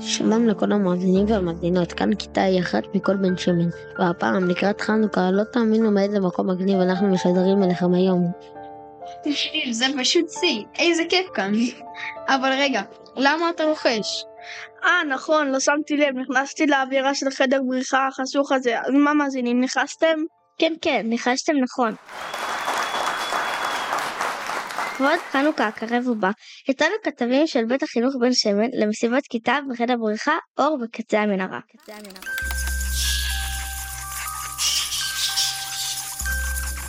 שלום לכל המאזינים והמאזינות, כאן כיתה היא אחת מכל בן שמן. והפעם לקראת חנוכה, לא תאמינו מאיזה מקום מגניב אנחנו משדרים אליכם היום. תקשיב, זה פשוט שיא, איזה כיף כאן. אבל רגע, למה אתה לוחש? אה, נכון, לא שמתי לב, נכנסתי לאווירה של חדר בריחה החשוך הזה, אז מה מאזינים, נכנסתם? כן, כן, ניחשתם נכון. לכבוד חנוכה הקרב ובא, יצאנו כתבים של בית החינוך בן שמן למסיבת כיתה בחדר בריחה אור בקצה המנהרה.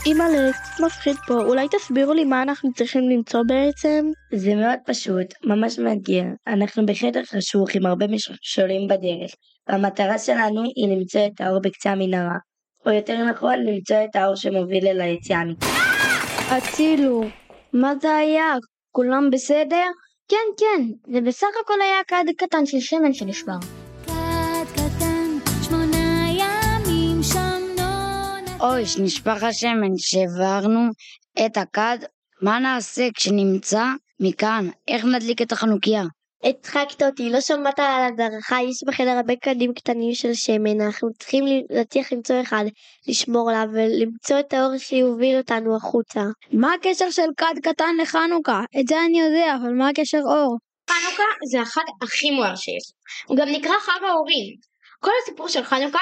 אימא'לה, קצת מפחיד פה, אולי תסבירו לי מה אנחנו צריכים למצוא בעצם? זה מאוד פשוט, ממש מגיע. אנחנו בחדר חשוך עם הרבה מכשולים בדרך, והמטרה שלנו היא למצוא את האור בקצה המנהרה. או יותר נכון, למצוא את האור שמוביל אל היציאה. הצילו, מה זה היה? כולם בסדר? כן, כן, זה בסך הכל היה כד קטן של שמן שנשבר. אוי, נשפך השמן, שברנו את הכד, מה נעשה כשנמצא מכאן? איך נדליק את החנוכיה? הצחקת אותי, לא שמעת על הדרכה, יש בחדר הרבה קדים קטנים של שמן, אנחנו צריכים להצליח למצוא אחד, לשמור עליו ולמצוא את האור שיוביל אותנו החוצה. מה הקשר של כד קטן לחנוכה? את זה אני יודע, אבל מה הקשר אור? חנוכה זה החג הכי מואר שיש. הוא גם נקרא חג ההורים. כל הסיפור של חנוכה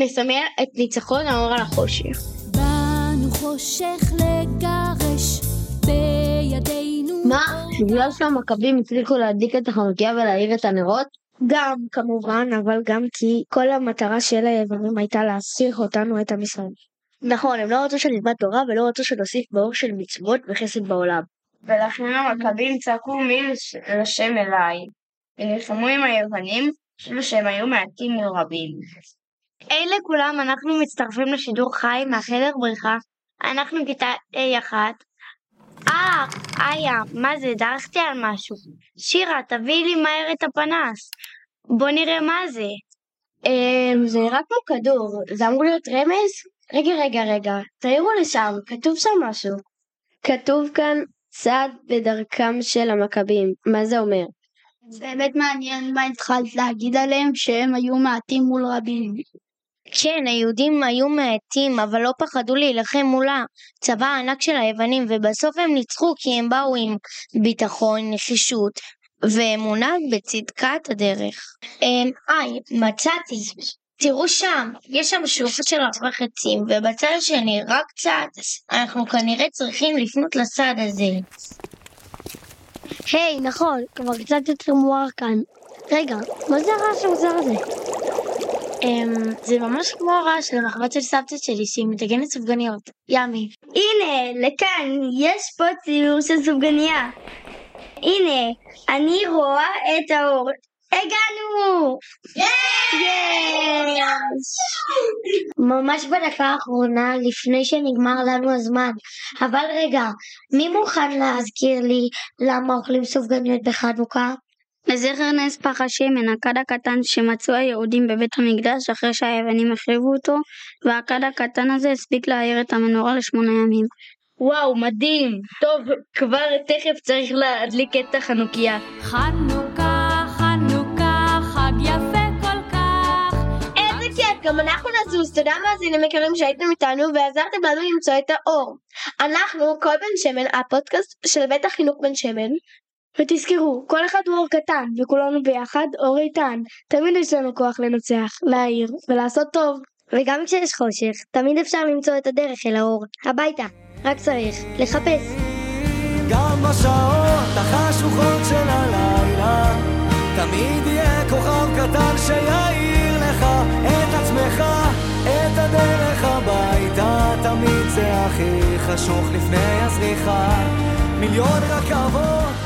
מסמל את ניצחון האור על החושך. באנו חושך לגרש בגלל שהמכבים הצליחו להדליק את החנוכיה ולהאיר את הנרות? גם, כמובן, אבל גם כי כל המטרה של היוונים הייתה להסיך אותנו את המשרד. נכון, הם לא רצו שנלמד תורה ולא רצו שנוסיף באור של מצוות וחסד בעולם. ולכן המכבים צעקו מי לשם אליי. ונלחמו עם היוונים, אפילו שהם היו מעטים מרבים. היי לכולם, אנחנו מצטרפים לשידור חי מהחדר בריחה. אנחנו כיתה A1. אה, איה, מה זה? דרכתי על משהו. שירה, תביאי לי מהר את הפנס. בוא נראה מה זה. אמ, זה נראה כמו כדור, זה אמור להיות רמז? רגע, רגע, רגע, תעירו לשם, כתוב שם משהו. כתוב כאן צעד בדרכם של המכבים, מה זה אומר? באמת מעניין מה התחלת להגיד עליהם שהם היו מעטים מול רבים. כן, היהודים היו מעטים, אבל לא פחדו להילחם מול הצבא הענק של היוונים, ובסוף הם ניצחו כי הם באו עם ביטחון, נחישות ואמונה בצדקת הדרך. אמ, היי, מצאתי. תראו שם, יש שם שלוחה של הרבה חצים, ובצד השני רק צעד. אנחנו כנראה צריכים לפנות לצד הזה. היי, נכון, כבר קצת יותר מואר כאן. רגע, מה זה הרעש המוזר הזה? אמ, זה ממש כמו הרעש של המחבת של סבתא שלי שהיא מטגנת סופגניות. ימי. הנה, לכאן, יש פה ציור של סופגניה. הנה, אני רואה את האור. הגענו! ממש בדקה האחרונה, לפני שנגמר לנו הזמן. אבל רגע, מי מוכן להזכיר לי למה אוכלים סופגניות בחנוכה? לזכר נס פח השמן, הכד הקטן שמצאו היהודים בבית המקדש אחרי שהיוונים החריבו אותו, והכד הקטן הזה הספיק להעיר את המנורה לשמונה ימים. וואו, מדהים! טוב, כבר תכף צריך להדליק את החנוכיה. חנוכה, חנוכה, חג יפה כל כך. איזה כיף, גם אנחנו נזוז. תודה מאזינים יקרים שהייתם איתנו ועזרתם לנו למצוא את האור. אנחנו, כל בן שמן, הפודקאסט של בית החינוך בן שמן. ותזכרו, כל אחד הוא אור קטן, וכולנו ביחד אור איתן. תמיד יש לנו כוח לנצח, להעיר ולעשות טוב. וגם כשיש חושך, תמיד אפשר למצוא את הדרך אל האור, הביתה. רק צריך לחפש. גם בשעות החשוכות של הלילה תמיד יהיה כוכב קטן שיעיר לך את עצמך, את הדרך הביתה תמיד זה הכי חשוך לפני הזריחה מיליון רכבות